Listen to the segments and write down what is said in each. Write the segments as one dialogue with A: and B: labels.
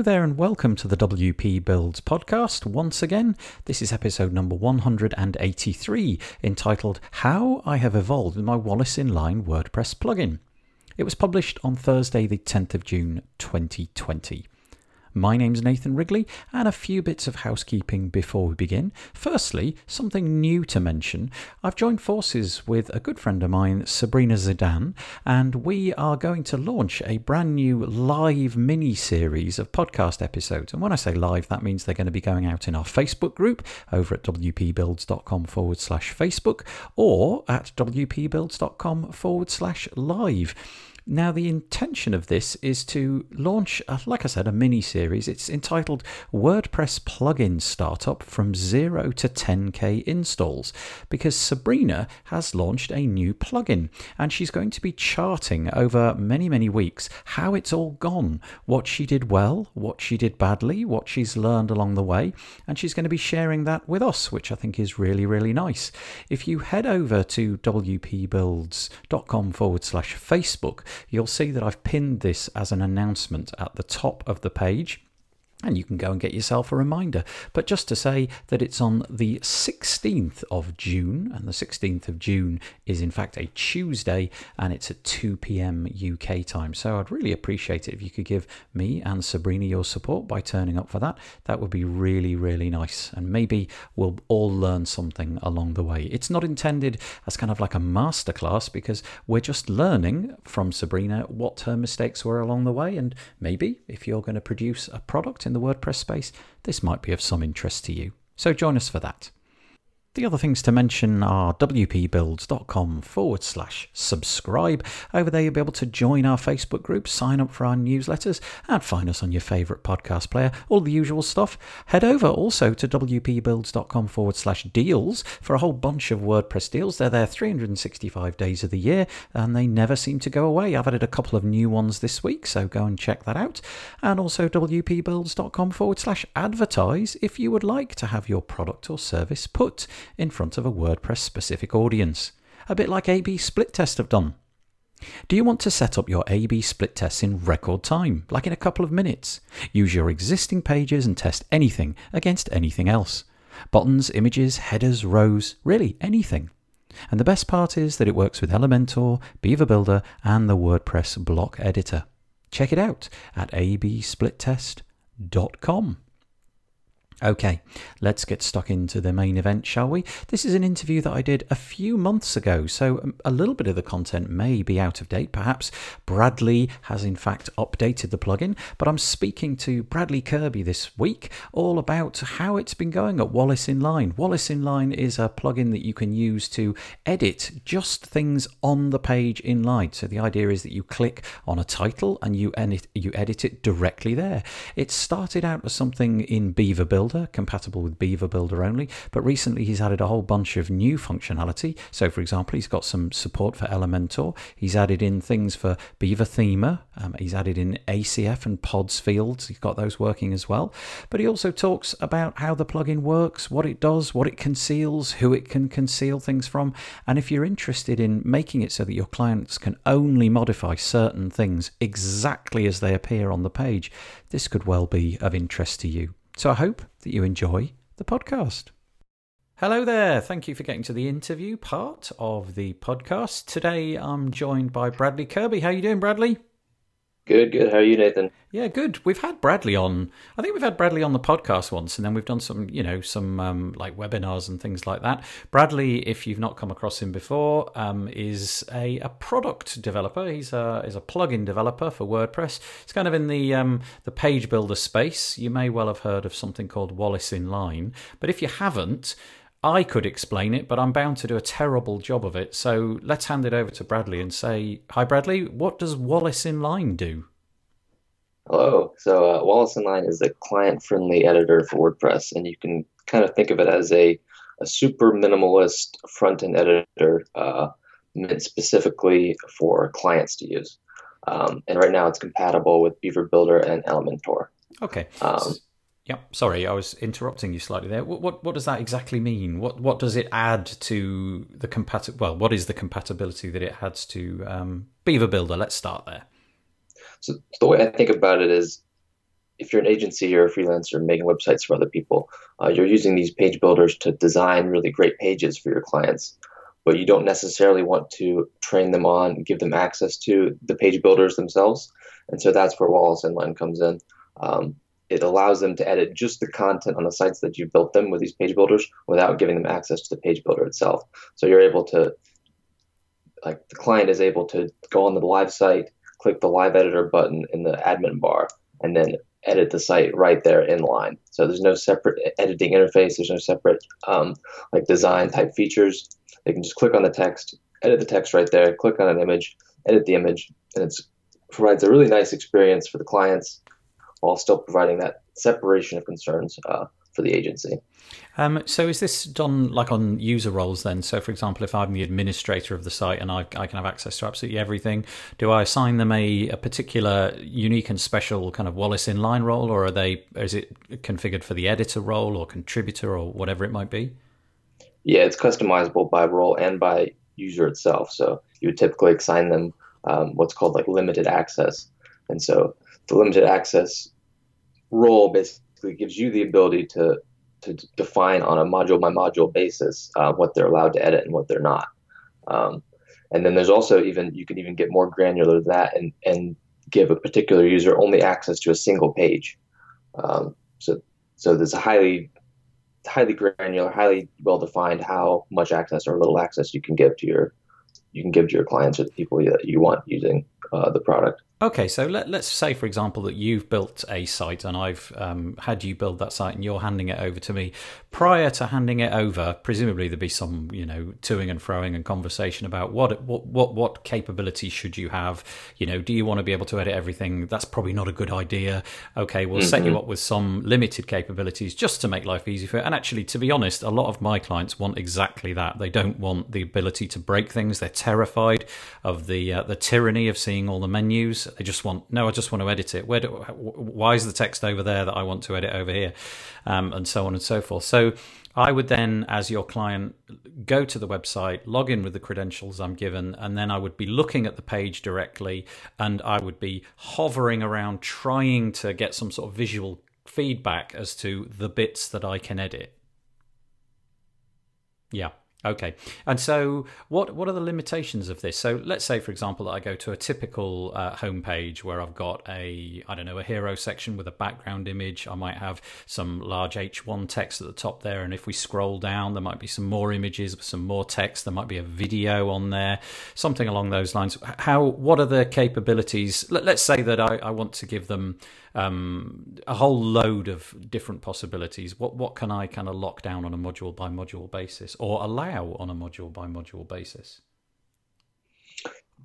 A: Hello there, and welcome to the WP Builds podcast. Once again, this is episode number 183, entitled How I Have Evolved My Wallace Inline WordPress plugin. It was published on Thursday, the 10th of June 2020. My name's Nathan Wrigley, and a few bits of housekeeping before we begin. Firstly, something new to mention. I've joined forces with a good friend of mine, Sabrina Zeidan, and we are going to launch a brand new live mini series of podcast episodes. And when I say live, that means they're going to be going out in our Facebook group over at wpbuilds.com forward slash Facebook or at wpbuilds.com forward slash live. Now, the intention of this is to launch, like I said, a mini series. It's entitled WordPress Plugin Startup from 0 to 10k installs because Sabrina has launched a new plugin and she's going to be charting over many, many weeks how it's all gone, what she did well, what she did badly, what she's learned along the way, and she's going to be sharing that with us, which I think is really, really nice. If you head over to wpbuilds.com forward slash Facebook, you'll see that I've pinned this as an announcement at the top of the page and you can go and get yourself a reminder. But just to say that it's on the 16th of June, and the 16th of June is in fact a Tuesday, and it's at 2 pm UK time. So I'd really appreciate it if you could give me and Sabrina your support by turning up for that. That would be really, really nice. And maybe we'll all learn something along the way. It's not intended as kind of like a masterclass because we're just learning from Sabrina what her mistakes were along the way. And maybe if you're going to produce a product in the WordPress space, this might be of some interest to you. So join us for that. The other things to mention are wpbuilds.com forward slash subscribe. Over there, you'll be able to join our Facebook group, sign up for our newsletters, and find us on your favourite podcast player. All the usual stuff. Head over also to wpbuilds.com forward slash deals for a whole bunch of WordPress deals. They're there 365 days of the year, and they never seem to go away. I've added a couple of new ones this week, so go and check that out. And also wpbuilds.com forward slash advertise if you would like to have your product or service put in front of a WordPress specific audience, a bit like A B split test have done. Do you want to set up your A B split tests in record time, like in a couple of minutes? Use your existing pages and test anything against anything else. Buttons, images, headers, rows, really anything. And the best part is that it works with Elementor, Beaver Builder, and the WordPress block editor. Check it out at absplittest.com. Okay, let's get stuck into the main event, shall we? This is an interview that I did a few months ago, so um, a little bit of the content may be out of date. Perhaps Bradley has in fact updated the plugin, but I'm speaking to Bradley Kirby this week all about how it's been going at Wallace Inline. Wallace Inline is a plugin that you can use to edit just things on the page inline. So the idea is that you click on a title and you edit, you edit it directly there. It started out as something in Beaver Builder Builder, compatible with Beaver Builder only, but recently he's added a whole bunch of new functionality. So, for example, he's got some support for Elementor, he's added in things for Beaver Themer, um, he's added in ACF and PODS fields, he's got those working as well. But he also talks about how the plugin works, what it does, what it conceals, who it can conceal things from. And if you're interested in making it so that your clients can only modify certain things exactly as they appear on the page, this could well be of interest to you. So I hope that you enjoy the podcast. Hello there. Thank you for getting to the interview part of the podcast. Today I'm joined by Bradley Kirby. How you doing, Bradley?
B: Good, good. How are you, Nathan?
A: Yeah, good. We've had Bradley on. I think we've had Bradley on the podcast once, and then we've done some, you know, some um, like webinars and things like that. Bradley, if you've not come across him before, um, is a, a product developer. He's a is a plugin developer for WordPress. It's kind of in the um, the page builder space. You may well have heard of something called Wallace Inline, but if you haven't, I could explain it, but I'm bound to do a terrible job of it. So let's hand it over to Bradley and say, Hi, Bradley, what does Wallace Inline do?
B: Hello. So, uh, Wallace Inline is a client friendly editor for WordPress, and you can kind of think of it as a, a super minimalist front end editor uh, meant specifically for clients to use. Um, and right now it's compatible with Beaver Builder and Elementor.
A: Okay. Um, yeah, sorry, I was interrupting you slightly there. What, what, what does that exactly mean? What what does it add to the compati- Well, what is the compatibility that it adds to um, Beaver Builder? Let's start there.
B: So the way I think about it is, if you're an agency or a freelancer making websites for other people, uh, you're using these page builders to design really great pages for your clients, but you don't necessarily want to train them on, give them access to the page builders themselves, and so that's where Wallace Inline comes in. Um, it allows them to edit just the content on the sites that you built them with these page builders without giving them access to the page builder itself. So you're able to, like the client is able to go on the live site, click the live editor button in the admin bar, and then edit the site right there in line. So there's no separate editing interface. There's no separate um, like design type features. They can just click on the text, edit the text right there, click on an image, edit the image, and it provides a really nice experience for the clients while still providing that separation of concerns uh, for the agency.
A: Um, so is this done like on user roles then? So for example, if I'm the administrator of the site and I, I can have access to absolutely everything, do I assign them a, a particular unique and special kind of Wallace inline role or are they, is it configured for the editor role or contributor or whatever it might be?
B: Yeah, it's customizable by role and by user itself. So you would typically assign them um, what's called like limited access. And so the limited access role basically gives you the ability to to define on a module by module basis uh, what they're allowed to edit and what they're not. Um, and then there's also even you can even get more granular than that and and give a particular user only access to a single page. Um, so so there's a highly highly granular, highly well defined how much access or little access you can give to your you can give to your clients or the people that you want using uh, the product.
A: Okay, so let, us say, for example, that you've built a site and I've um, had you build that site and you're handing it over to me. Prior to handing it over, presumably there'd be some, you know, toing and froing and conversation about what what what what capabilities should you have. You know, do you want to be able to edit everything? That's probably not a good idea. Okay, we'll mm-hmm. set you mm-hmm. up with some limited capabilities just to make life easy for. you. And actually, to be honest, a lot of my clients want exactly that. They don't want the ability to break things. They're terrified of the uh, the tyranny of seeing all the menus they just want no. I just want to edit it. Where? Do, why is the text over there that I want to edit over here, um, and so on and so forth. So I would then, as your client, go to the website, log in with the credentials I'm given, and then I would be looking at the page directly, and I would be hovering around trying to get some sort of visual feedback as to the bits that I can edit. Yeah. Okay, and so what what are the limitations of this? So let's say, for example, that I go to a typical uh, homepage where I've got a I don't know a hero section with a background image. I might have some large H1 text at the top there, and if we scroll down, there might be some more images, some more text. There might be a video on there, something along those lines. How what are the capabilities? Let, us say that I, I want to give them um, a whole load of different possibilities. What what can I kind of lock down on a module by module basis, or allow on a module by module basis?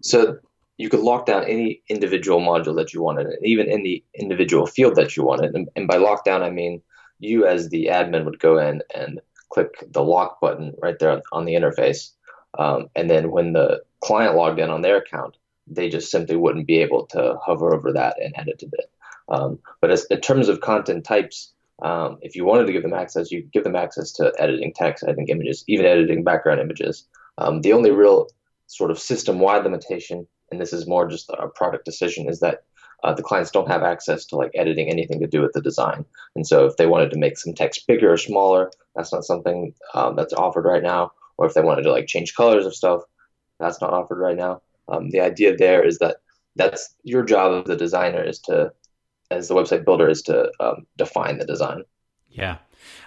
B: So you could lock down any individual module that you wanted, and even in the individual field that you wanted. And, and by lockdown, I mean you as the admin would go in and click the lock button right there on the interface. Um, and then when the client logged in on their account, they just simply wouldn't be able to hover over that and edit it. Um, but as, in terms of content types, um, if you wanted to give them access, you give them access to editing text, editing images, even editing background images. Um, the only real sort of system-wide limitation, and this is more just a product decision, is that uh, the clients don't have access to like editing anything to do with the design. And so if they wanted to make some text bigger or smaller, that's not something um, that's offered right now. Or if they wanted to like change colors of stuff, that's not offered right now. Um, the idea there is that that's your job as the designer is to as the website builder is to um, define the design.
A: Yeah,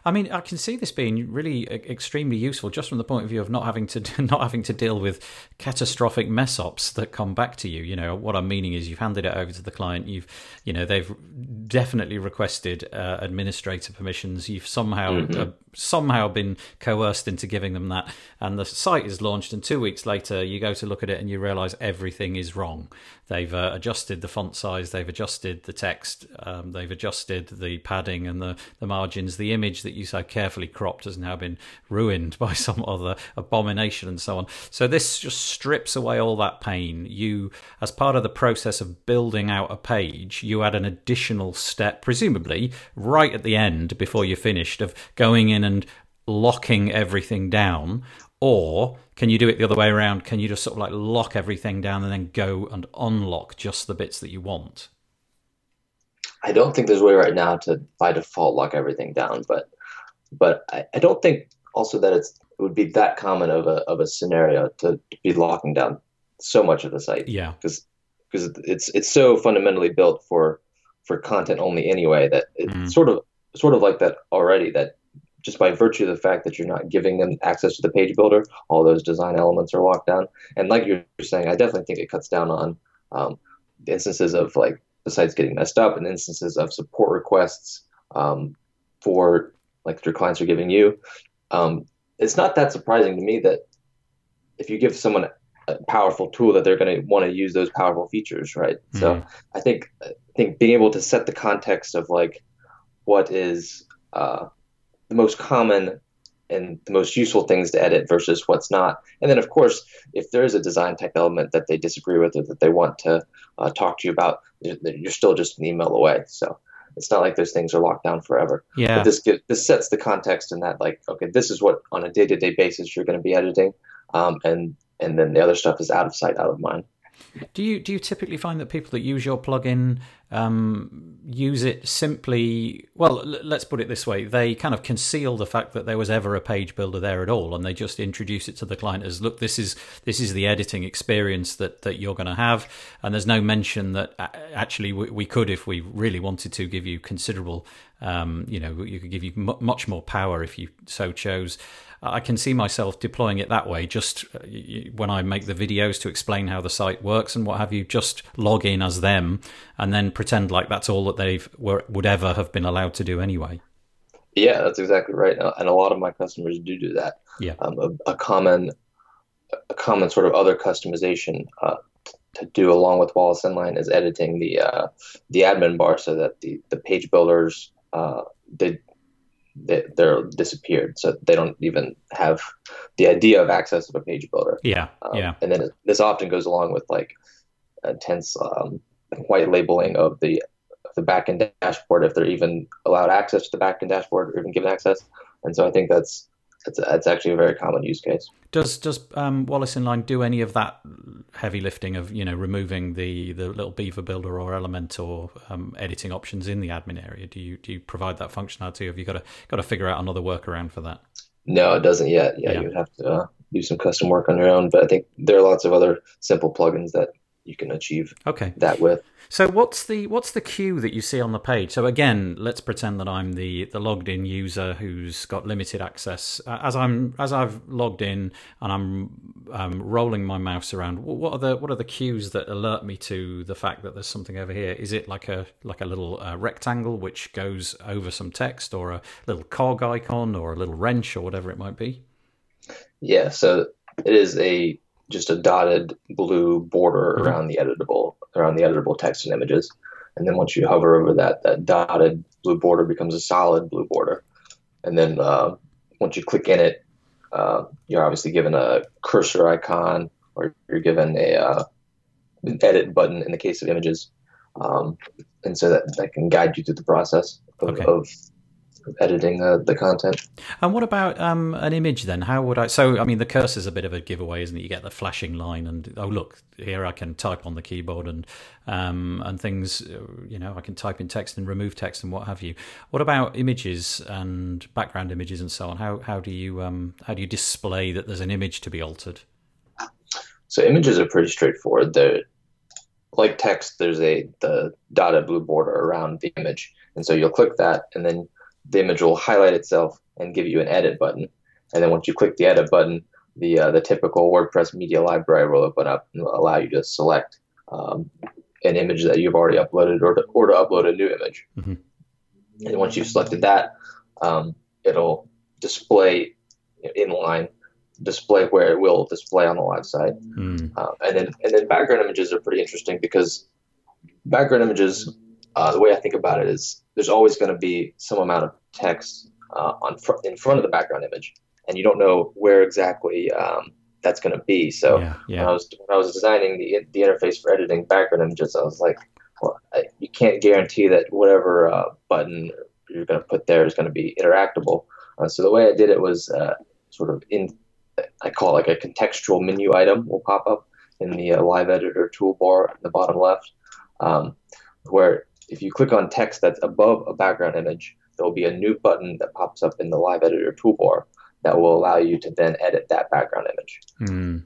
A: I mean, I can see this being really extremely useful, just from the point of view of not having to not having to deal with catastrophic mess ups that come back to you. You know, what I'm meaning is you've handed it over to the client. You've, you know, they've definitely requested uh, administrator permissions. You've somehow mm-hmm. uh, somehow been coerced into giving them that, and the site is launched. And two weeks later, you go to look at it and you realise everything is wrong. They've uh, adjusted the font size, they've adjusted the text, um, they've adjusted the padding and the the margins, the image image that you so carefully cropped has now been ruined by some other abomination and so on. So this just strips away all that pain. You, as part of the process of building out a page, you add an additional step, presumably right at the end before you're finished, of going in and locking everything down or can you do it the other way around? Can you just sort of like lock everything down and then go and unlock just the bits that you want?
B: I don't think there's a way right now to by default lock everything down, but but I, I don't think also that it's it would be that common of a of a scenario to, to be locking down so much of the site.
A: Yeah,
B: because because it's it's so fundamentally built for for content only anyway that it's mm. sort of sort of like that already that just by virtue of the fact that you're not giving them access to the page builder, all those design elements are locked down. And like you're saying, I definitely think it cuts down on um, instances of like the site's getting messed up and instances of support requests um, for like your clients are giving you. Um, it's not that surprising to me that if you give someone a powerful tool that they're going to want to use those powerful features, right? Mm-hmm. So I think I think being able to set the context of like what is uh, the most common and the most useful things to edit versus what's not. And then, of course, if there is a design type element that they disagree with or that they want to uh, talk to you about, you're still just an email away. So it's not like those things are locked down forever.
A: Yeah.
B: But this gives, this sets the context in that, like, okay, this is what on a day to day basis you're going to be editing, um, and and then the other stuff is out of sight, out of mind.
A: Do you do you typically find that people that use your plugin um, use it simply? Well, l- let's put it this way: they kind of conceal the fact that there was ever a page builder there at all, and they just introduce it to the client as, "Look, this is this is the editing experience that that you're going to have," and there's no mention that actually we, we, could, if we really wanted to, give you considerable, um, you know, you could give you much more power if you so chose. I can see myself deploying it that way. Just uh, when I make the videos to explain how the site works and what have you, just log in as them and then pretend like that's all that they've would ever have been allowed to do anyway.
B: Yeah, that's exactly right, and a lot of my customers do do that.
A: Yeah,
B: um, a, a, common, a common sort of other customization uh, to do along with Wallace Inline is editing the uh, the admin bar so that the the page builders uh, they they, they're disappeared. So they don't even have the idea of access of a page builder.
A: Yeah, um, yeah.
B: And then this often goes along with like intense um, white labeling of the of the backend dashboard if they're even allowed access to the backend dashboard or even given access. And so I think that's it's, it's actually a very common use case.
A: Does does um, Wallace Inline do any of that heavy lifting of you know removing the, the little Beaver builder or Elementor um, editing options in the admin area? Do you do you provide that functionality? Have you got to got to figure out another workaround for that?
B: No, it doesn't yet. Yeah, yeah. you would have to uh, do some custom work on your own. But I think there are lots of other simple plugins that you can achieve
A: okay.
B: that with.
A: So what's the what's the cue that you see on the page? So again, let's pretend that I'm the the logged in user who's got limited access. As I'm as I've logged in and I'm um, rolling my mouse around, what are the what are the cues that alert me to the fact that there's something over here? Is it like a like a little uh, rectangle which goes over some text, or a little cog icon, or a little wrench, or whatever it might be?
B: Yeah, so it is a just a dotted blue border mm-hmm. around the editable around the editable text and images. And then once you hover over that, that dotted blue border becomes a solid blue border. And then uh, once you click in it, uh, you're obviously given a cursor icon or you're given a uh, an edit button in the case of images. Um, and so that, that can guide you through the process of, okay. of editing uh, the content.
A: And what about um, an image then? How would I? So, I mean, the cursor is a bit of a giveaway, isn't it? You get the flashing line, and oh look, here I can type on the keyboard and um, and things. You know, I can type in text and remove text and what have you. What about images and background images and so on? How how do you um, how do you display that there's an image to be altered?
B: So images are pretty straightforward. They're like text. There's a the dotted blue border around the image, and so you'll click that, and then the image will highlight itself and give you an edit button. And then once you click the edit button, the uh, the typical WordPress media library will open up and allow you to select um, an image that you've already uploaded or to, or to upload a new image. Mm-hmm. And once you've selected that, um, it'll display inline, display where it will display on the live site. Mm. Uh, and then and then background images are pretty interesting because background images, uh, the way I think about it is there's always going to be some amount of text uh, on fr- in front of the background image, and you don't know where exactly um, that's going to be. So
A: Yeah, yeah.
B: when I was when I was designing the the interface for editing background images, I was like, well, I, you can't guarantee that whatever uh, button you're going to put there is going to be interactable. Uh, so the way I did it was uh, sort of in I call it like a contextual menu item will pop up in the uh, live editor toolbar at the bottom left, um, where if you click on text that's above a background image, there will be a new button that pops up in the live editor toolbar that will allow you to then edit that background image.
A: Hmm.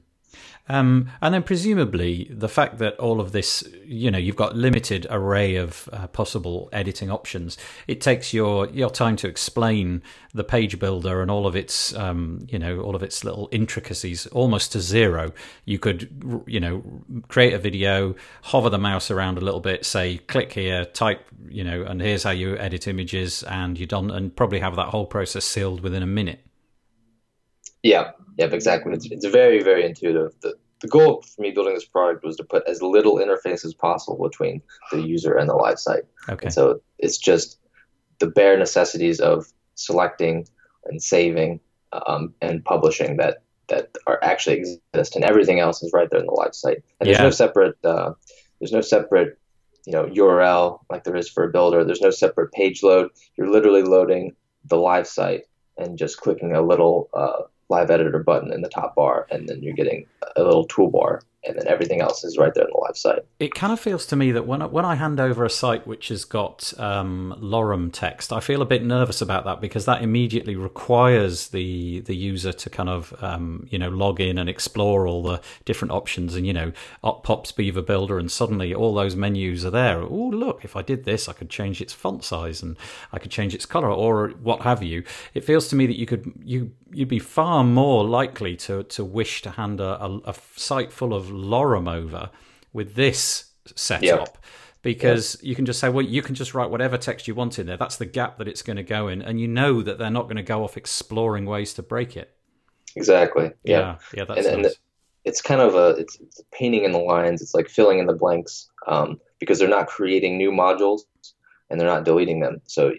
A: Um, and then presumably the fact that all of this, you know, you've got limited array of uh, possible editing options. It takes your your time to explain the page builder and all of its, um, you know, all of its little intricacies almost to zero. You could, you know, create a video, hover the mouse around a little bit, say click here, type, you know, and here's how you edit images, and you're done, and probably have that whole process sealed within a minute.
B: Yeah, yeah, exactly. It's, it's very, very intuitive. The, the goal for me building this product was to put as little interface as possible between the user and the live site.
A: Okay.
B: And so it's just the bare necessities of selecting and saving um, and publishing that that are actually exist, and everything else is right there in the live site. And there's no separate uh, there's no separate you know URL like there is for a builder. There's no separate page load. You're literally loading the live site and just clicking a little uh, live editor button in the top bar, and then you're getting a little toolbar, and then everything else is right there on the live site.
A: It kind of feels to me that when I, when I hand over a site which has got um, lorem text, I feel a bit nervous about that because that immediately requires the the user to kind of um, you know log in and explore all the different options, and you know up pops Beaver Builder, and suddenly all those menus are there. Oh look, if I did this, I could change its font size and I could change its color or what have you. It feels to me that you could you you'd be far more likely to to wish to hand a, a, a site full of lorem over with this setup because you can just say well you can just write whatever text you want in there. That's the gap that it's going to go in. And you know that they're not going to go off exploring ways to break it.
B: Exactly. Yeah.
A: yeah, yeah that's
B: And- and
A: nice.
B: it's kind of a it's, it's painting in the lines. It's like filling in the blanks um, because they're not creating new modules and they're not deleting them. So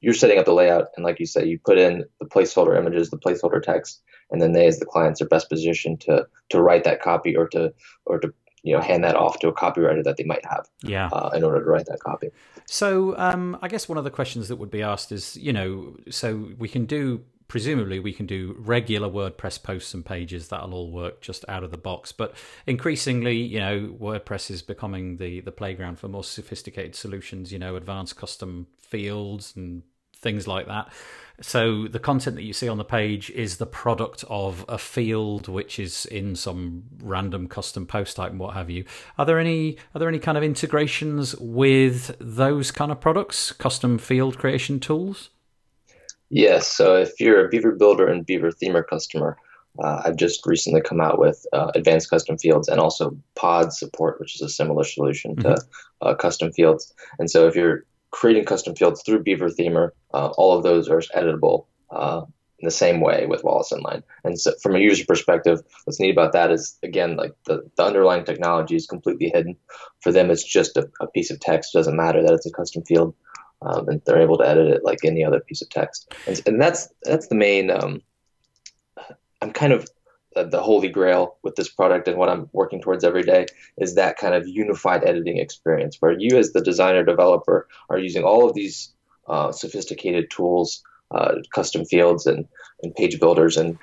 B: you're setting up the layout and like you say you put in the placeholder images the placeholder text and then they as the clients are best positioned to to write that copy or to or to you know hand that off to a copywriter that they might have
A: yeah
B: uh, in order to write that copy
A: So, um, I guess one of the questions that would be asked is, you know, so we can do, presumably, we can do regular WordPress posts and pages that'll all work just out of the box. But increasingly, you know, WordPress is becoming the the playground for more sophisticated solutions. You know, advanced custom fields and things like that. So the content that you see on the page is the product of a field which is in some random custom post type and what have you. Are there any are there any kind of integrations with those kind of products, custom field creation tools?
B: Yes. So if you're a Beaver Builder and Beaver Themer customer, uh, I've just recently come out with uh, advanced custom fields and also pod support, which is a similar solution to uh, custom fields. And so if you're creating custom fields through Beaver Themer, uh, all of those are editable uh, in the same way with Wallace Inline. And so from a user perspective, what's neat about that is, again, like the, the underlying technology is completely hidden. For them, it's just a, a piece of text. It doesn't matter that it's a custom field um, and they're able to edit it like any other piece of text. And, and that's that's the main. Um, I'm kind of the holy grail with this product, and what I'm working towards every day is that kind of unified editing experience, where you, as the designer developer, are using all of these uh, sophisticated tools, uh, custom fields, and and page builders, and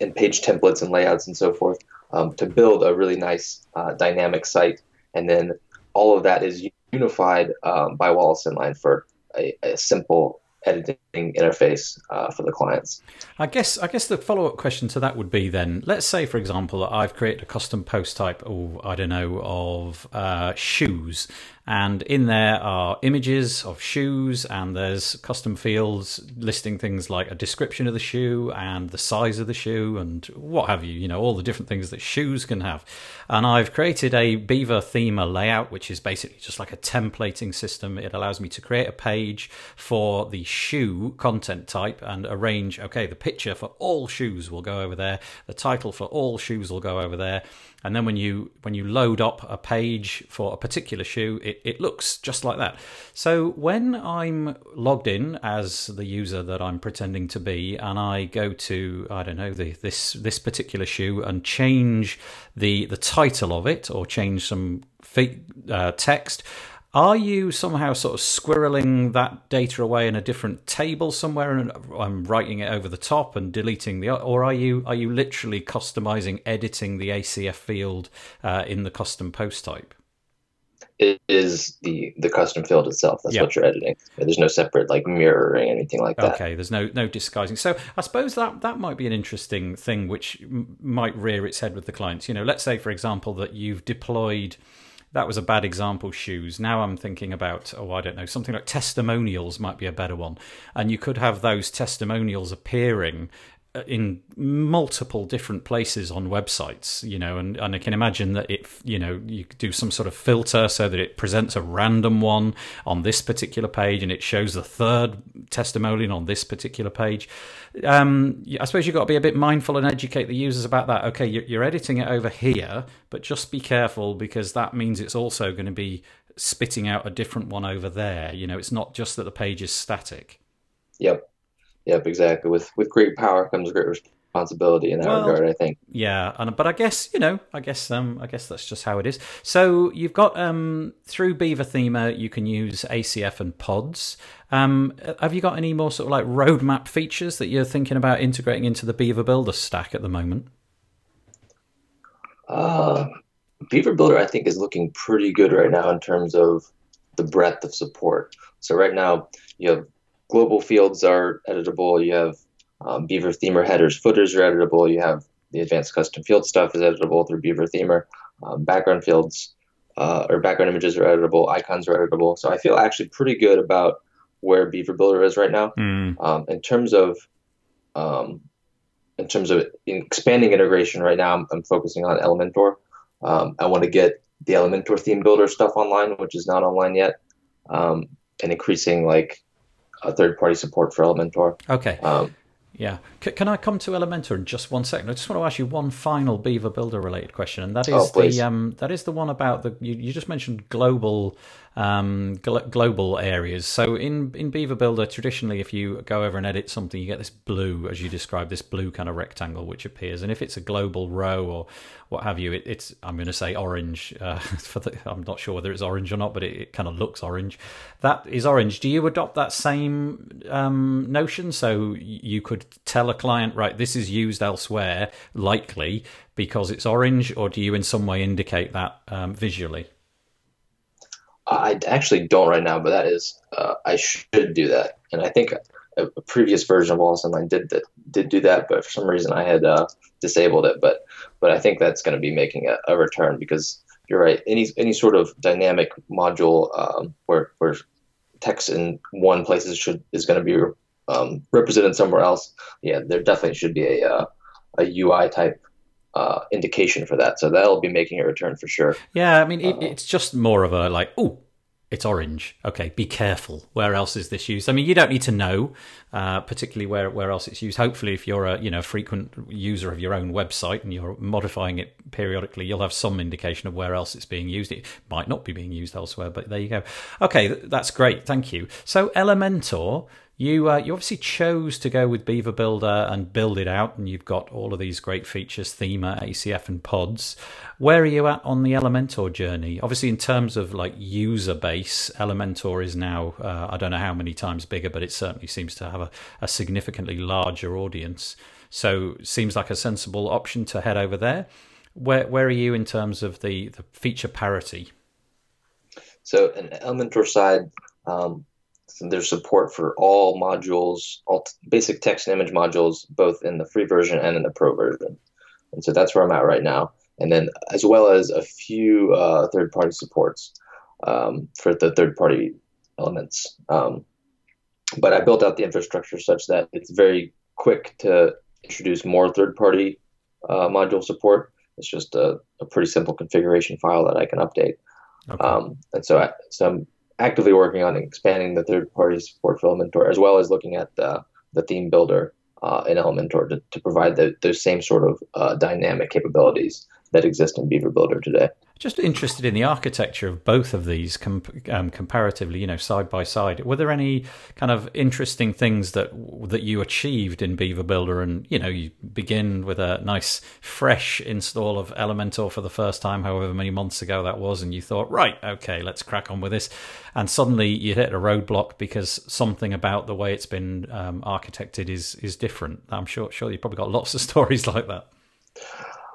B: and page templates and layouts and so forth um, to build a really nice uh, dynamic site, and then all of that is unified um, by Wallace and Inline for a, a simple editing interface uh, for the clients.
A: I guess I guess the follow up question to that would be then let's say for example that I've created a custom post type oh I don't know of uh, shoes. And in there are images of shoes and there's custom fields listing things like a description of the shoe and the size of the shoe and what have you you know all the different things that shoes can have. And I've created a Beaver Themer layout which is basically just like a templating system. It allows me to create a page for the shoe content type and arrange, okay, the picture for all shoes will go over there, the title for all shoes will go over there, and then when you when you load up a page for a particular shoe it, it looks just like that. So when i'm logged in as the user that i'm pretending to be and i go to i don't know the, this this particular shoe and change the the title of it or change some uh, text are you somehow sort of squirreling that data away in a different table somewhere and I'm writing it over the top and deleting the or are you are you literally customizing editing the ACF field uh, in the custom post type?
B: It is the the custom field itself. That's yep. what you're editing. There's no separate like mirroring anything like that.
A: Okay, there's no no disguising. So I suppose that that might be an interesting thing which m- might rear its head with the clients. You know, let's say for example that you've deployed that was a bad example shoes. Now i'm thinking about oh i don't know something like testimonials might be a better one. And you could have those testimonials appearing in multiple different places on websites, you know, and, and I can imagine that it, you know, you do some sort of filter so that it presents a random one on this particular page and it shows the third testimonial on this particular page. Um, I suppose you've got to be a bit mindful and educate the users about that. Okay, you're editing it over here, but just be careful because that means it's also going to be spitting out a different one over there. You know, it's not just that the page is static.
B: Yep. Yep, exactly. With with great power comes great responsibility in that well, regard. I think.
A: Yeah, and but I guess you know, I guess um, I guess that's just how it is. So you've got um, through Beaver Themer, you can use ACF and pods. Um, have you got any more sort of like roadmap features that you're thinking about integrating into the Beaver Builder stack at the moment?
B: Uh, Beaver Builder, I think, is looking pretty good right now in terms of the breadth of support. So right now you have global fields are editable. You have um, Beaver Themer headers, footers are editable. You have the advanced custom field stuff is editable through Beaver Themer. Um, background fields uh, or background images are editable. Icons are editable. So I feel actually pretty good about where Beaver Builder is right now. Mm. Um, in terms of um, in terms of expanding integration, right now I'm, I'm focusing on Elementor. Um, I want to get the Elementor theme builder stuff online, which is not online yet, um, and increasing like a third party support for Elementor.
A: Okay. Um, yeah. C- can I come to Elementor in just one second? I just want to ask you one final Beaver Builder related question, and that is oh, the um, that is the one about the you, you just mentioned global um, gl- global areas. So in in Beaver Builder, traditionally, if you go over and edit something, you get this blue, as you described, this blue kind of rectangle which appears. And if it's a global row or what have you, it, it's I'm going to say orange. Uh, the, I'm not sure whether it's orange or not, but it, it, kind of looks orange. That is orange. Do you adopt that same um, notion? So you could tell a client, right, this is used elsewhere, likely because it's orange, or do you in some way indicate that um, visually?
B: I actually don't right now, but that is uh, I should do that, and I think a, a, previous version of Wallace Inline did that did do that, but for some reason I had uh, disabled it. But but I think that's going to be making a, a, return because you're right. Any any sort of dynamic module um, where where text in one place is should is going to be um, represented somewhere else. Yeah, there definitely should be a uh, a UI type uh, indication for that. So that'll be making a return for sure.
A: Yeah, I mean, it, uh, it's just more of a like, oh, it's orange. Okay, be careful. Where else is this used? I mean, you don't need to know, uh, particularly where where else it's used. Hopefully, if you're a you know frequent user of your own website and you're modifying it periodically, you'll have some indication of where else it's being used. It might not be being used elsewhere, but there you go. Okay, that's great. Thank you. So Elementor you uh, you obviously chose to go with Beaver Builder and build it out, and you've got all of these great features: Themer, ACF, and pods. Where are you at on the Elementor journey? Obviously, in terms of like user base, Elementor is now uh, I don't know how many times bigger, but it certainly seems to have a, a significantly larger audience. So, seems like a sensible option to head over there. Where where are you in terms of the, the feature parity?
B: So, an Elementor side. Um, there's support for all modules, all t- basic text and image modules, both in the free version and in the pro version. And so that's where I'm at right now. And then as well as a few uh, third-party supports um, for the third-party elements. Um, but I built out the infrastructure such that it's very quick to introduce more third-party uh, module support. It's just a, a, pretty simple configuration file that I can update. Okay. Um, and so, I, so I'm actively working on expanding the third party support for Elementor, as well as looking at the, the theme builder uh, in Elementor to, to provide the, those same sort of uh, dynamic capabilities that exist in Beaver Builder today.
A: Just interested in the architecture of both of these com- um, comparatively, you know, side by side. Were there any kind of interesting things that that you achieved in Beaver Builder? And you know, you begin with a nice, fresh install of Elementor for the first time, however many months ago that was, and you thought, right, okay, let's crack on with this. And suddenly you hit a roadblock because something about the way it's been um, architected is is different. I'm sure, sure, you've probably got lots of stories like that.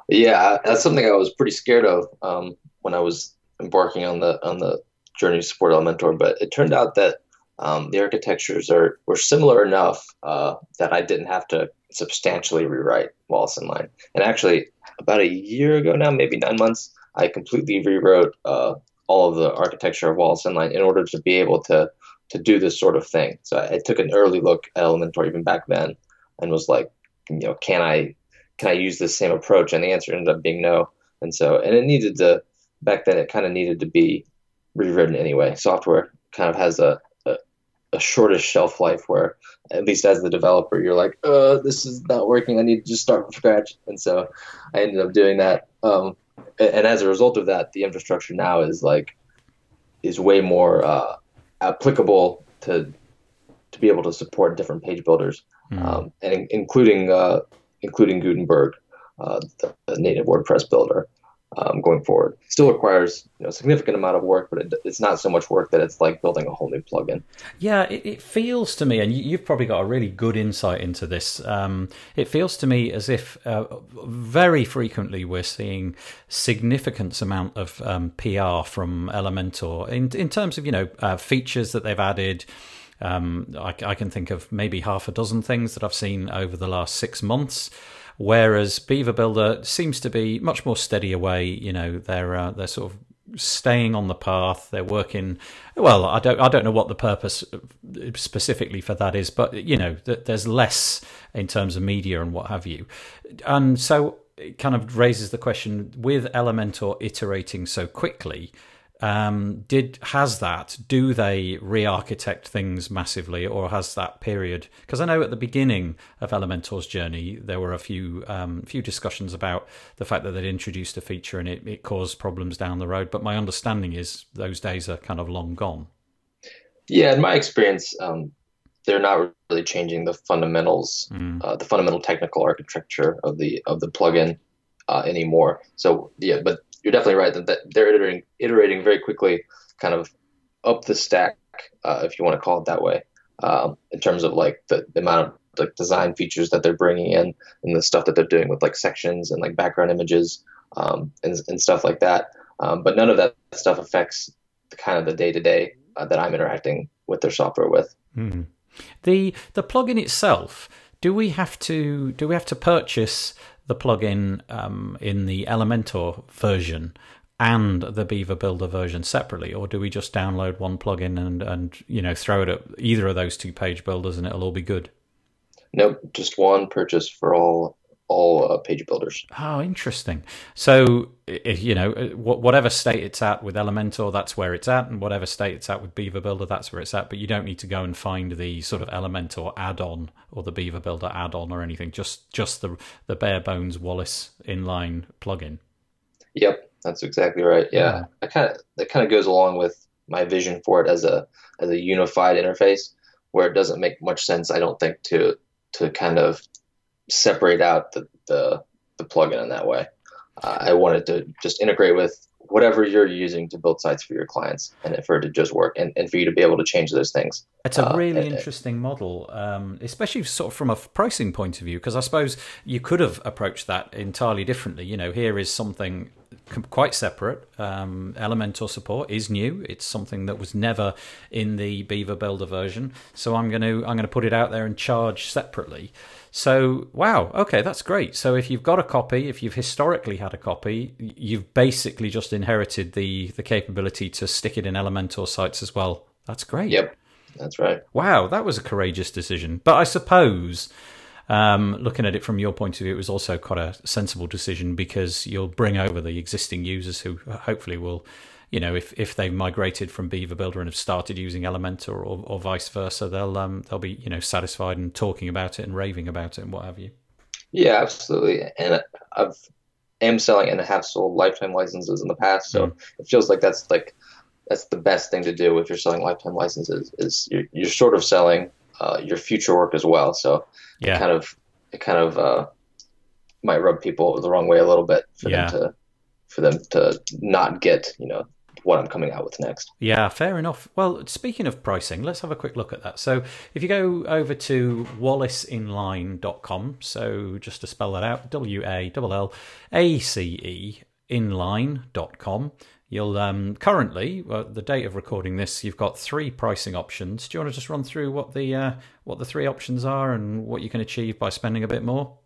B: Yeah, that's something I was pretty scared of um, when I was embarking on the on the journey to support Elementor. But it turned out that um, the architectures are were similar enough uh, that I didn't have to substantially rewrite Wallace Inline. And actually, about a year ago now, maybe nine months, I completely rewrote uh, all of the architecture of Wallace Inline in order to be able to to do this sort of thing. So I took an early look at Elementor even back then, and was like, you know, can I can I use the same approach? And the answer ended up being no. And so, and it needed to, back then, it kind of needed to be rewritten anyway. Software kind of has a, a, a shortest shelf life where, at least as the developer, you're like, uh, this is not working. I need to just start from scratch. And so I ended up doing that. Um, and as a result of that, the infrastructure now is like, is way more uh, applicable to to be able to support different page builders, mm. um, and in, including uh, including Gutenberg, uh, the, the, native WordPress builder, um, going forward. Still requires you know, a significant amount of work, but it, it's not so much work that it's like building a whole new plugin.
A: Yeah, it, it feels to me, and you've probably got a really good insight into this. Um, it feels to me as if uh, very frequently we're seeing significant amount of um, PR from Elementor in in terms of you know uh, features that they've added. Um, I, I, can think of maybe half a dozen things that I've seen over the last six months. Whereas Beaver Builder seems to be much more steady away. You know, they're uh, they're sort of staying on the path. They're working. Well, I don't I don't know what the purpose specifically for that is, but you know, there's less in terms of media and what have you, and so it kind of raises the question with Elementor iterating so quickly um, did has that? Do they re-architect things massively, or has that period? Because I know at the beginning of Elementor's journey, there were a few um, few discussions about the fact that they'd introduced a feature and it, it caused problems down the road. But my understanding is those days are kind of long gone.
B: Yeah, in my experience, um, they're not really changing the fundamentals, mm. uh, the fundamental technical architecture of the of the plugin uh, anymore. So yeah, but you're definitely right that, that they're iterating iterating very quickly, kind of up the stack, uh, if you want to call it that way, um, in terms of like the, the amount of like design features that they're bringing in and the stuff that they're doing with like sections and like background images um, and, and stuff like that. Um, but none of that stuff affects the kind of the day to day that I'm interacting with their software with.
A: Mm. The the plugin itself. Do we have to do we have to purchase the plugin um, in the Elementor version and the Beaver Builder version separately, or do we just download one plugin and and you know throw it at either of those two page builders and it'll all be good?
B: Nope, just one purchase for all all uh, page builders.
A: Oh, interesting. So, you know, uh, whatever state it's at with Elementor, that's where it's at, and whatever state it's at with Beaver Builder, that's where it's at. But you don't need to go and find the sort of Elementor add-on or the Beaver Builder add-on or anything. Just just the the bare bones Wallace inline plugin.
B: Yep, that's exactly right. Yeah, yeah. I kind of that kind of goes along with my vision for it as a as a unified interface, where it doesn't make much sense, I don't think, to to kind of separate out the, the, the plugin in that way. Uh, I wanted to just integrate with whatever you're using to build sites for your clients and for it to just work and, and for you to be able to change those things.
A: It's a uh, really uh, interesting model, um, especially sort of from a pricing point of view, because I suppose you could have approached that entirely differently. You know, here is something quite separate. Um, Elementor support is new. It's something that was never in the Beaver Builder version. So I'm going to I'm going to put it out there and charge separately. So, wow, okay, that's great. So, if you've got a copy, if you've historically had a copy, you've basically just inherited the the capability to stick it in Elementor sites as well. That's great.
B: Yep, that's right.
A: Wow, that was a courageous decision. But I suppose um, looking at it from your point of view, it was also quite a sensible decision because you'll bring over the existing users who hopefully will you know, if, if they've migrated from Beaver Builder and have started using Elementor or, or vice versa, they'll um, they'll be you know satisfied and talking about it and raving about it and what have you.
B: Yeah, absolutely. And I've am selling and have sold lifetime licenses in the past, so mm. it feels like that's like that's the best thing to do if you're selling lifetime licenses is you're, you're sort of selling uh, your future work as well. So yeah, it kind of it kind of uh, might rub people the wrong way a little bit for yeah. them to for them to not get you know what I'm coming out with next.
A: Yeah, fair enough. Well, speaking of pricing, let's have a quick look at that. So, if you go over to wallaceinline.com, so just to spell that out, W A L L A C E inline.com. You'll um, currently, well, the date of recording this, you've got three pricing options. Do you want to just run through what the uh, what the three options are and what you can achieve by spending a bit more?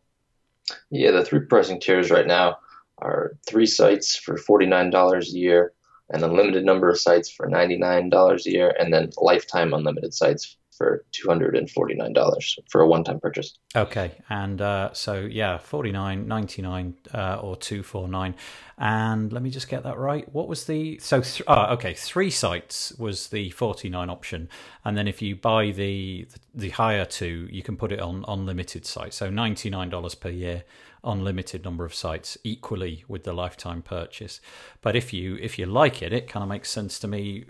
B: Yeah, the three pricing tiers right now are three sites for forty nine dollars a year, an unlimited number of sites for $99 a year, and then lifetime unlimited sites for $249 for a one-time purchase.
A: Okay, and uh, so yeah, 49, 99 uh, or 249. And let me just get that right. What was the so th- oh, okay, three sites was the 49 option. And then if you buy the the higher two, you can put it on unlimited sites. So $99 per year unlimited number of sites equally with the lifetime purchase. But if you if you like it, it kind of makes sense to me.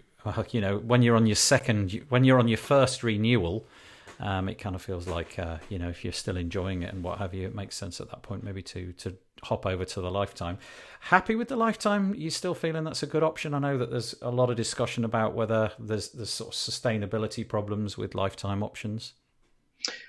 A: You know, when you're on your second, when you're on your first renewal, um, it kind of feels like uh, you know if you're still enjoying it and what have you, it makes sense at that point maybe to to hop over to the lifetime. Happy with the lifetime? You still feeling that's a good option? I know that there's a lot of discussion about whether there's there's sort of sustainability problems with lifetime options.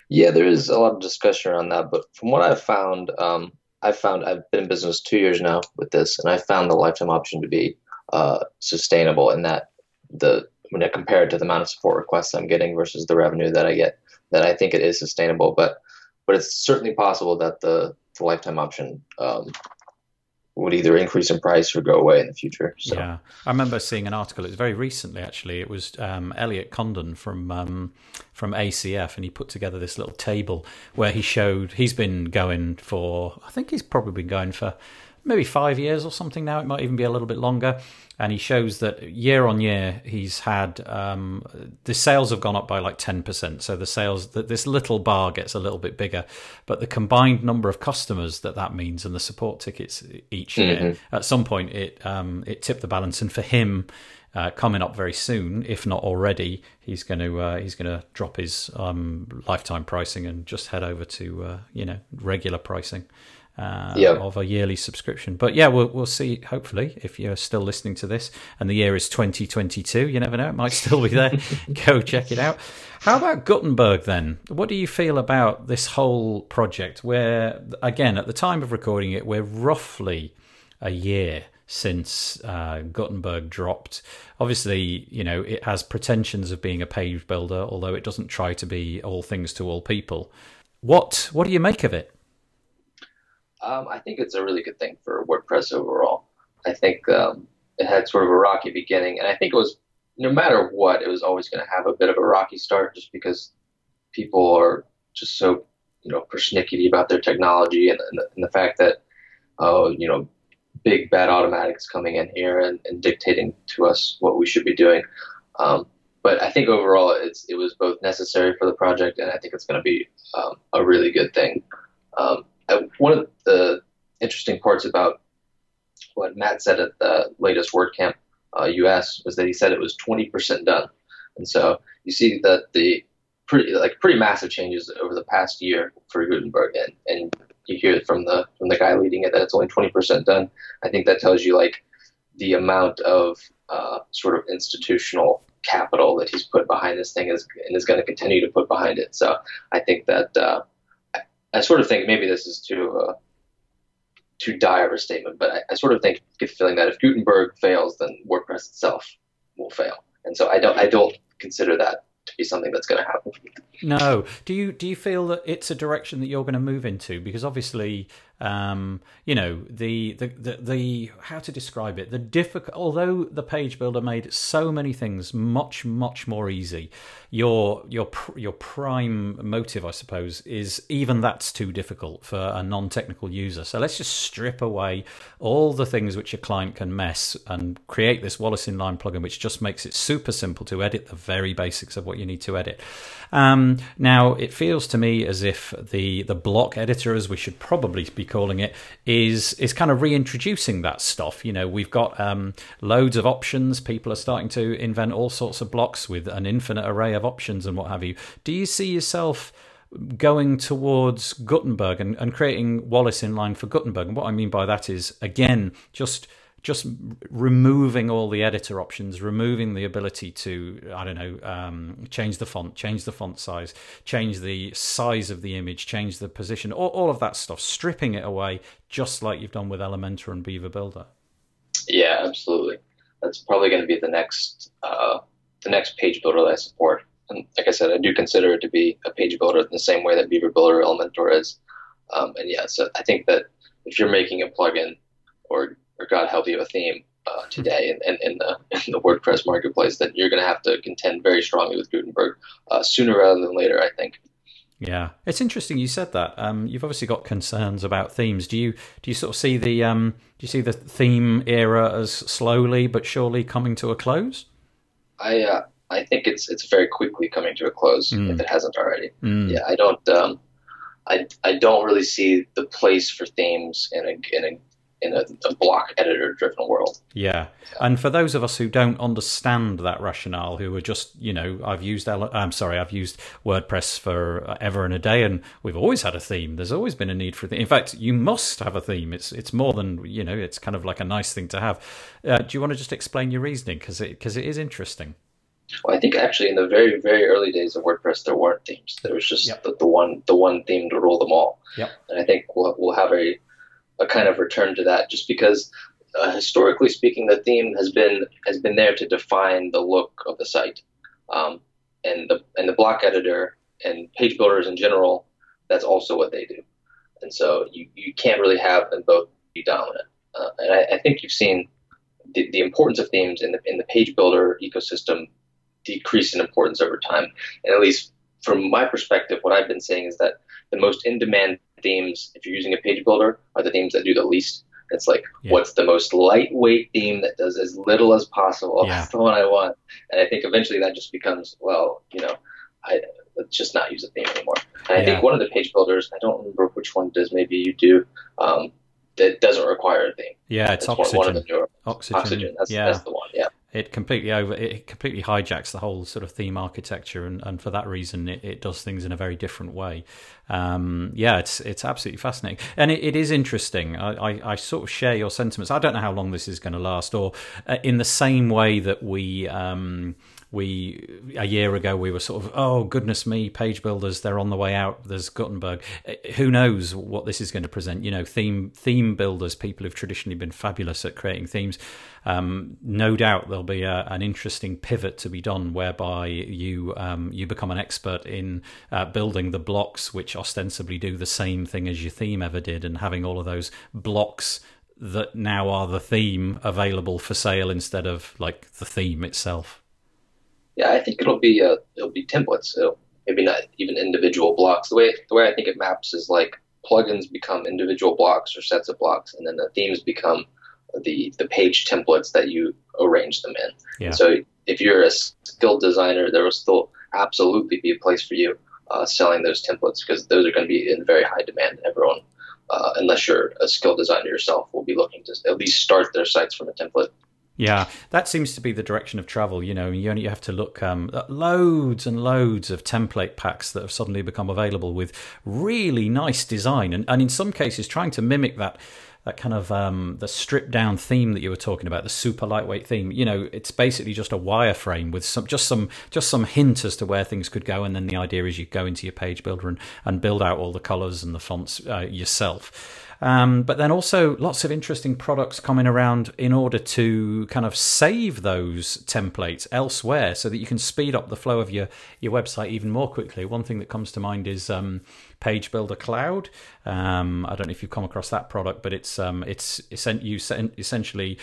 B: Yeah, there is a lot of discussion around that, but from what I've found, um, I've found I've been in business two years now with this, and I found the lifetime option to be uh, sustainable in that the when I compare it to the amount of support requests I'm getting versus the revenue that I get, that I think it is sustainable. But but it's certainly possible that the, the lifetime option um, would either increase in price or go away in the future. So.
A: Yeah, I remember seeing an article. It was very recently, actually. It was um, Elliot Condon from um, from ACF, and he put together this little table where he showed he's been going for. I think he's probably been going for maybe five years or something now. It might even be a little bit longer. And he shows that year on year, he's had um, the sales have gone up by like 10%. So the sales, that this little bar gets a little bit bigger. But the combined number of customers that that means and the support tickets each year, mm-hmm. at some point, it, um, it tipped the balance. And for him, uh, coming up very soon, if not already, he's going to uh, he's going to drop his um, lifetime pricing and just head over to uh, you know regular pricing uh, yep. of a yearly subscription. But yeah, we'll we'll see. Hopefully, if you're still listening to this and the year is 2022, you never know, it might still be there. Go check it out. How about Gutenberg then? What do you feel about this whole project? Where again, at the time of recording it, we're roughly a year since uh, Gutenberg dropped. Obviously, you know it has pretensions of being a page builder, although it doesn't try to be all things to all people. What what do you make of it?
B: Um, I think it's a really good thing for WordPress overall. I think um, it had sort of a rocky beginning, and I think it was no matter what, it was always going to have a bit of a rocky start, just because people are just so you know persnickety about their technology and, and, the, and the fact that oh you know big bad Automattic is coming in here and, and dictating to us what we should be doing. Um, but I think overall, it's it was both necessary for the project, and I think it's going to be um, a really good thing. Um, uh, one of the interesting parts about what Matt said at the latest WordCamp uh, US was that he said it was 20% done. And so you see that the pretty like pretty massive changes over the past year for Gutenberg, and, and you hear from the from the guy leading it that it's only 20% done. I think that tells you like the amount of uh, sort of institutional capital that he's put behind this thing is and is going to continue to put behind it. So I think that uh, I sort of think maybe this is too uh, too dire a statement, but I, I, sort of think get the feeling that if Gutenberg fails, then WordPress itself will fail, and so I don't I don't consider that to be something that's going to happen.
A: No, do you do you feel that it's a direction that you're going to move into? Because obviously, Um, you know the, the the the how to describe it. The difficult, although the page builder made so many things much much more easy. Your your your prime motive, I suppose, is even that's too difficult for a non-technical user. So let's just strip away all the things which a client can mess and create this Wallace inline plugin, which just makes it super simple to edit the very basics of what you need to edit. Um, now it feels to me as if the the block editor, as we should probably be calling it, is is kind of reintroducing that stuff. You know, we've got um, loads of options. People are starting to invent all sorts of blocks with an infinite array of options and what have you. Do you see yourself? going towards Gutenberg and, and creating Wallace Inline for Gutenberg. And what I mean by that is, again, just just removing all the editor options, removing the ability to, I don't know, um, change the font, change the font size, change the size of the image, change the position, all, all of that stuff, stripping it away, just like you've done with Elementor and Beaver Builder.
B: Yeah, absolutely. That's probably going to be the next uh, the next page builder that I support. And like I said, I do consider it to be a page builder in the same way that Beaver Builder Elementor is. Um, and yeah, so I think that if you're making a plugin or or God help you, a theme uh, today in, in, in, the, in the WordPress marketplace, that you're going to have to contend very strongly with Gutenberg uh, sooner rather than later, I think.
A: Yeah, it's interesting you said that. Um, you've obviously got concerns about themes. Do you do you sort of see the um, do you see the theme era as slowly but surely coming to a close?
B: I uh, I think it's it's very quickly coming to a close mm. if it hasn't already.
A: Mm.
B: Yeah, I don't um, I I don't really see the place for themes in a in a in a, a block editor driven world.
A: Yeah. And for those of us who don't understand that rationale, who are just, you know, I've used, I'm sorry, I've used WordPress for ever and a day and we've always had a theme. There's always been a need for a theme. In fact, you must have a theme. It's, it's more than, you know, it's kind of like a nice thing to have. Uh, do you want to just explain your reasoning? Because it, cause it is interesting.
B: Well, I think actually in the very, very early days of WordPress, there weren't themes. There was just yep. the, the, one, the one theme to rule them all.
A: Yep.
B: And I think we'll, we'll have a a kind of return to that, just because uh, historically speaking, the theme has been has been there to define the look of the site, um, and the and the block editor and page builders in general. That's also what they do, and so you, you can't really have them both be dominant. Uh, and I, I, think you've seen the, the importance of themes in the in the page builder ecosystem decrease in importance over time. And at least from my perspective, what I've been saying is that the most in demand themes, if you're using a page builder, are the themes that do the least. It's like, yeah. what's the most lightweight theme that does as little as possible? Yeah. That's the one I want. And I think eventually that just becomes, well, you know, I let's just not use a theme anymore. And I yeah. think one of the page builders, I don't remember which one does, maybe you do, um, that doesn't require a theme.
A: Yeah, it's oxygen. One, one
B: newer, oxygen. Oxygen. That's, yeah. that's the one. Yeah
A: it completely over it completely hijacks the whole sort of theme architecture and, and for that reason it, it does things in a very different way. Um, yeah it's it's absolutely fascinating. And it, it is interesting. I, I, I, sort of share your sentiments. I don't know how long this is going to last or uh, in the same way that we um, we a year ago we were sort of oh goodness me page builders they're on the way out there's gutenberg. Uh, who knows what this is going to present you know theme theme builders people who've traditionally been fabulous at creating themes. Um, no doubt there'll be a, an interesting pivot to be done whereby you um, you become an expert in uh, building the blocks which ostensibly do the same thing as your theme ever did and having all of those blocks that now are the theme available for sale instead of like the theme itself
B: yeah i think it'll be uh, it'll be templates it'll, maybe not even individual blocks the way the way i think it maps is like plugins become individual blocks or sets of blocks and then the themes become the the page templates that you arrange them in.
A: Yeah.
B: So if you're a skilled designer, there will still absolutely be a place for you uh, selling those templates because those are going to be in very high demand. Everyone, uh, unless you're a skilled designer yourself, will be looking to at least start their sites from a template.
A: Yeah, that seems to be the direction of travel. You know, you only have to look um, at loads and loads of template packs that have suddenly become available with really nice design, and, and in some cases trying to mimic that that kind of um, the stripped down theme that you were talking about, the super lightweight theme. You know, it's basically just a wireframe with some just some just some hint as to where things could go, and then the idea is you go into your page builder and, and build out all the colors and the fonts uh, yourself. Um, but then also lots of interesting products coming around in order to kind of save those templates elsewhere so that you can speed up the flow of your, your website even more quickly. One thing that comes to mind is um, Page Builder Cloud. Um, I don't know if you've come across that product, but it's um, it's you essentially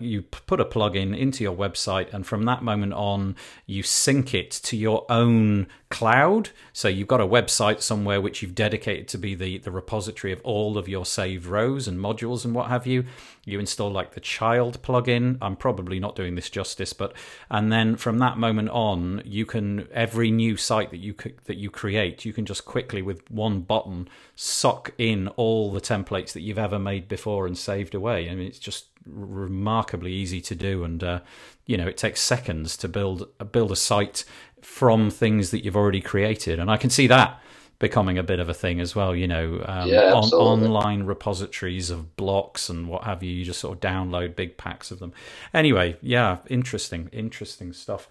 A: you put a plugin into your website, and from that moment on, you sync it to your own cloud. So you've got a website somewhere which you've dedicated to be the the repository of all of your saved rows and modules and what have you. You install like the child plugin. I'm probably not doing this justice, but and then from that moment on, you can every new site that you that you create, you can just quickly with one button suck in all the templates that you've ever made before and saved away. I mean, it's just remarkably easy to do, and uh, you know, it takes seconds to build build a site from things that you've already created, and I can see that becoming a bit of a thing as well. You know, um,
B: yeah,
A: on, online repositories of blocks and what have you. You just sort of download big packs of them. Anyway, yeah, interesting, interesting stuff.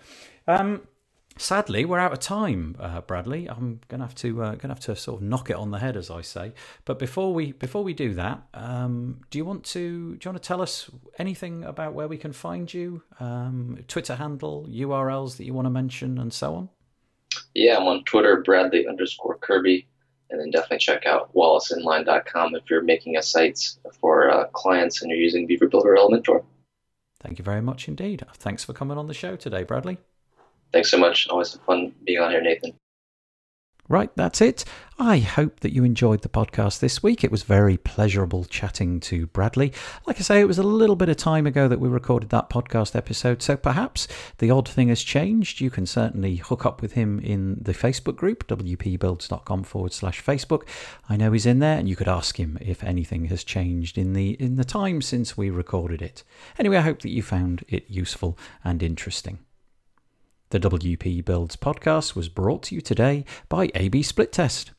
A: Um, Sadly, we're out of time, uh, Bradley. I'm gonna have to uh, gonna have to sort of knock it on the head, as I say. But before we before we do that, um, do you want to do you want to tell us anything about where we can find you, um, Twitter handle, URLs that you want to mention, and so on?
B: Yeah, I'm on Twitter, Bradley underscore Kirby, and then definitely check out WallaceInline.com if you're making a site for uh, clients and you're using Beaver Builder Elementor.
A: Thank you very much indeed. Thanks for coming on the show today, Bradley.
B: Thanks so much. Always fun being on here, Nathan.
A: Right, that's it. I hope that you enjoyed the podcast this week. It was very pleasurable chatting to Bradley. Like I say, it was a little bit of time ago that we recorded that podcast episode, so perhaps the odd thing has changed. You can certainly hook up with him in the Facebook group, wpbuilds.com forward slash Facebook. I know he's in there, and you could ask him if anything has changed in the in the time since we recorded it. Anyway, I hope that you found it useful and interesting. The WP Builds podcast was brought to you today by AB Split Test.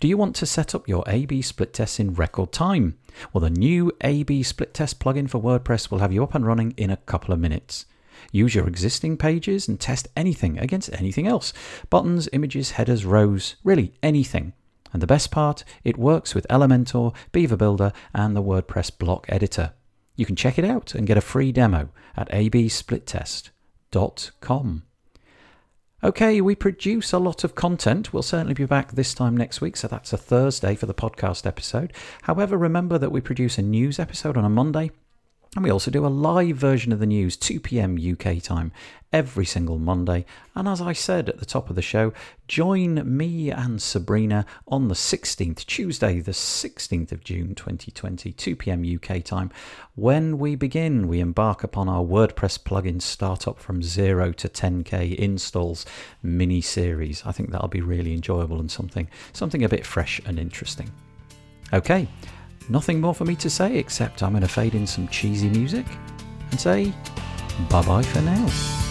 A: Do you want to set up your AB split tests in record time? Well, the new AB split test plugin for WordPress will have you up and running in a couple of minutes. Use your existing pages and test anything against anything else buttons, images, headers, rows, really anything. And the best part, it works with Elementor, Beaver Builder, and the WordPress block editor. You can check it out and get a free demo at absplittest.com. Okay, we produce a lot of content. We'll certainly be back this time next week, so that's a Thursday for the podcast episode. However, remember that we produce a news episode on a Monday and we also do a live version of the news, 2 pm UK time, every single Monday. And as I said at the top of the show, join me and Sabrina on the 16th, Tuesday, the 16th of June 2020, 2 pm UK time. When we begin, we embark upon our WordPress plugin startup from 0 to 10k installs mini series. I think that'll be really enjoyable and something, something a bit fresh and interesting. Okay. Nothing more for me to say except I'm going to fade in some cheesy music and say bye bye for now.